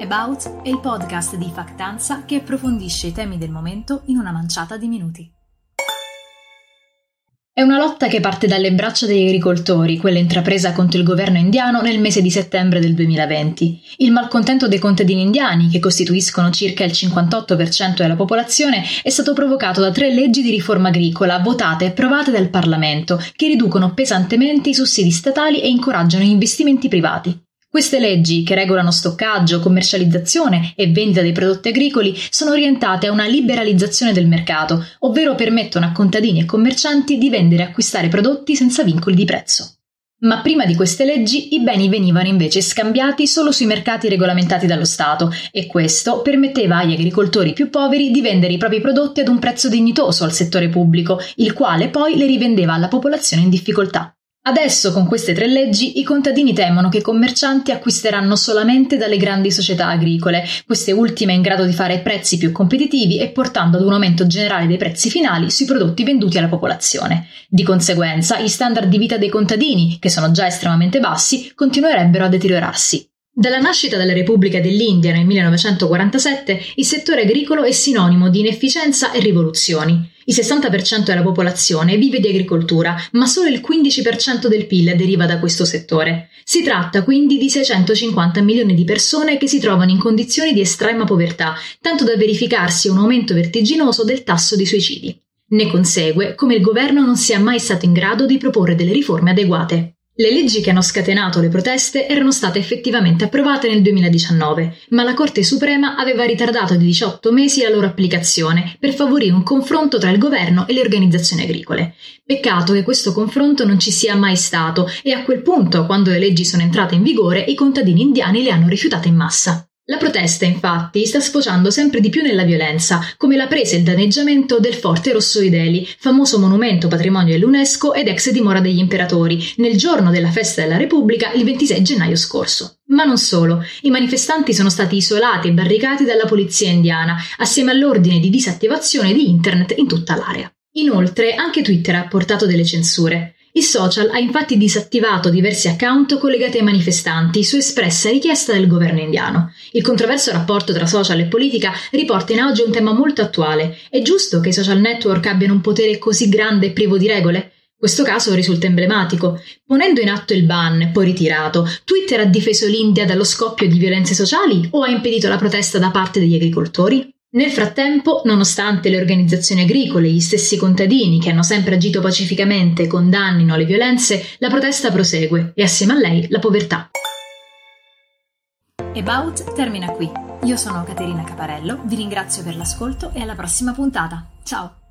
About è il podcast di Factanza che approfondisce i temi del momento in una manciata di minuti. È una lotta che parte dalle braccia degli agricoltori, quella intrapresa contro il governo indiano nel mese di settembre del 2020. Il malcontento dei contadini indiani, che costituiscono circa il 58% della popolazione, è stato provocato da tre leggi di riforma agricola votate e approvate dal Parlamento, che riducono pesantemente i sussidi statali e incoraggiano gli investimenti privati. Queste leggi, che regolano stoccaggio, commercializzazione e vendita dei prodotti agricoli, sono orientate a una liberalizzazione del mercato, ovvero permettono a contadini e commercianti di vendere e acquistare prodotti senza vincoli di prezzo. Ma prima di queste leggi i beni venivano invece scambiati solo sui mercati regolamentati dallo Stato e questo permetteva agli agricoltori più poveri di vendere i propri prodotti ad un prezzo dignitoso al settore pubblico, il quale poi le rivendeva alla popolazione in difficoltà. Adesso, con queste tre leggi, i contadini temono che i commercianti acquisteranno solamente dalle grandi società agricole, queste ultime in grado di fare prezzi più competitivi e portando ad un aumento generale dei prezzi finali sui prodotti venduti alla popolazione. Di conseguenza, gli standard di vita dei contadini, che sono già estremamente bassi, continuerebbero a deteriorarsi. Dalla nascita della Repubblica dell'India nel 1947, il settore agricolo è sinonimo di inefficienza e rivoluzioni. Il 60% della popolazione vive di agricoltura, ma solo il 15% del PIL deriva da questo settore. Si tratta quindi di 650 milioni di persone che si trovano in condizioni di estrema povertà, tanto da verificarsi un aumento vertiginoso del tasso di suicidi. Ne consegue come il governo non sia mai stato in grado di proporre delle riforme adeguate. Le leggi che hanno scatenato le proteste erano state effettivamente approvate nel 2019, ma la Corte Suprema aveva ritardato di 18 mesi la loro applicazione per favorire un confronto tra il governo e le organizzazioni agricole. Peccato che questo confronto non ci sia mai stato e a quel punto, quando le leggi sono entrate in vigore, i contadini indiani le hanno rifiutate in massa. La protesta, infatti, sta sfociando sempre di più nella violenza, come la presa e il danneggiamento del Forte Rosso di Delhi, famoso monumento patrimonio dell'UNESCO ed ex dimora degli imperatori, nel giorno della festa della Repubblica, il 26 gennaio scorso. Ma non solo, i manifestanti sono stati isolati e barricati dalla polizia indiana, assieme all'ordine di disattivazione di Internet in tutta l'area. Inoltre, anche Twitter ha portato delle censure. Il social ha infatti disattivato diversi account collegati ai manifestanti su espressa richiesta del governo indiano. Il controverso rapporto tra social e politica riporta in auge un tema molto attuale. È giusto che i social network abbiano un potere così grande e privo di regole? Questo caso risulta emblematico. Ponendo in atto il ban, poi ritirato, Twitter ha difeso l'India dallo scoppio di violenze sociali o ha impedito la protesta da parte degli agricoltori? Nel frattempo, nonostante le organizzazioni agricole e gli stessi contadini che hanno sempre agito pacificamente condannino le violenze, la protesta prosegue e assieme a lei la povertà. About termina qui. Io sono Caterina Caparello, vi ringrazio per l'ascolto e alla prossima puntata. Ciao!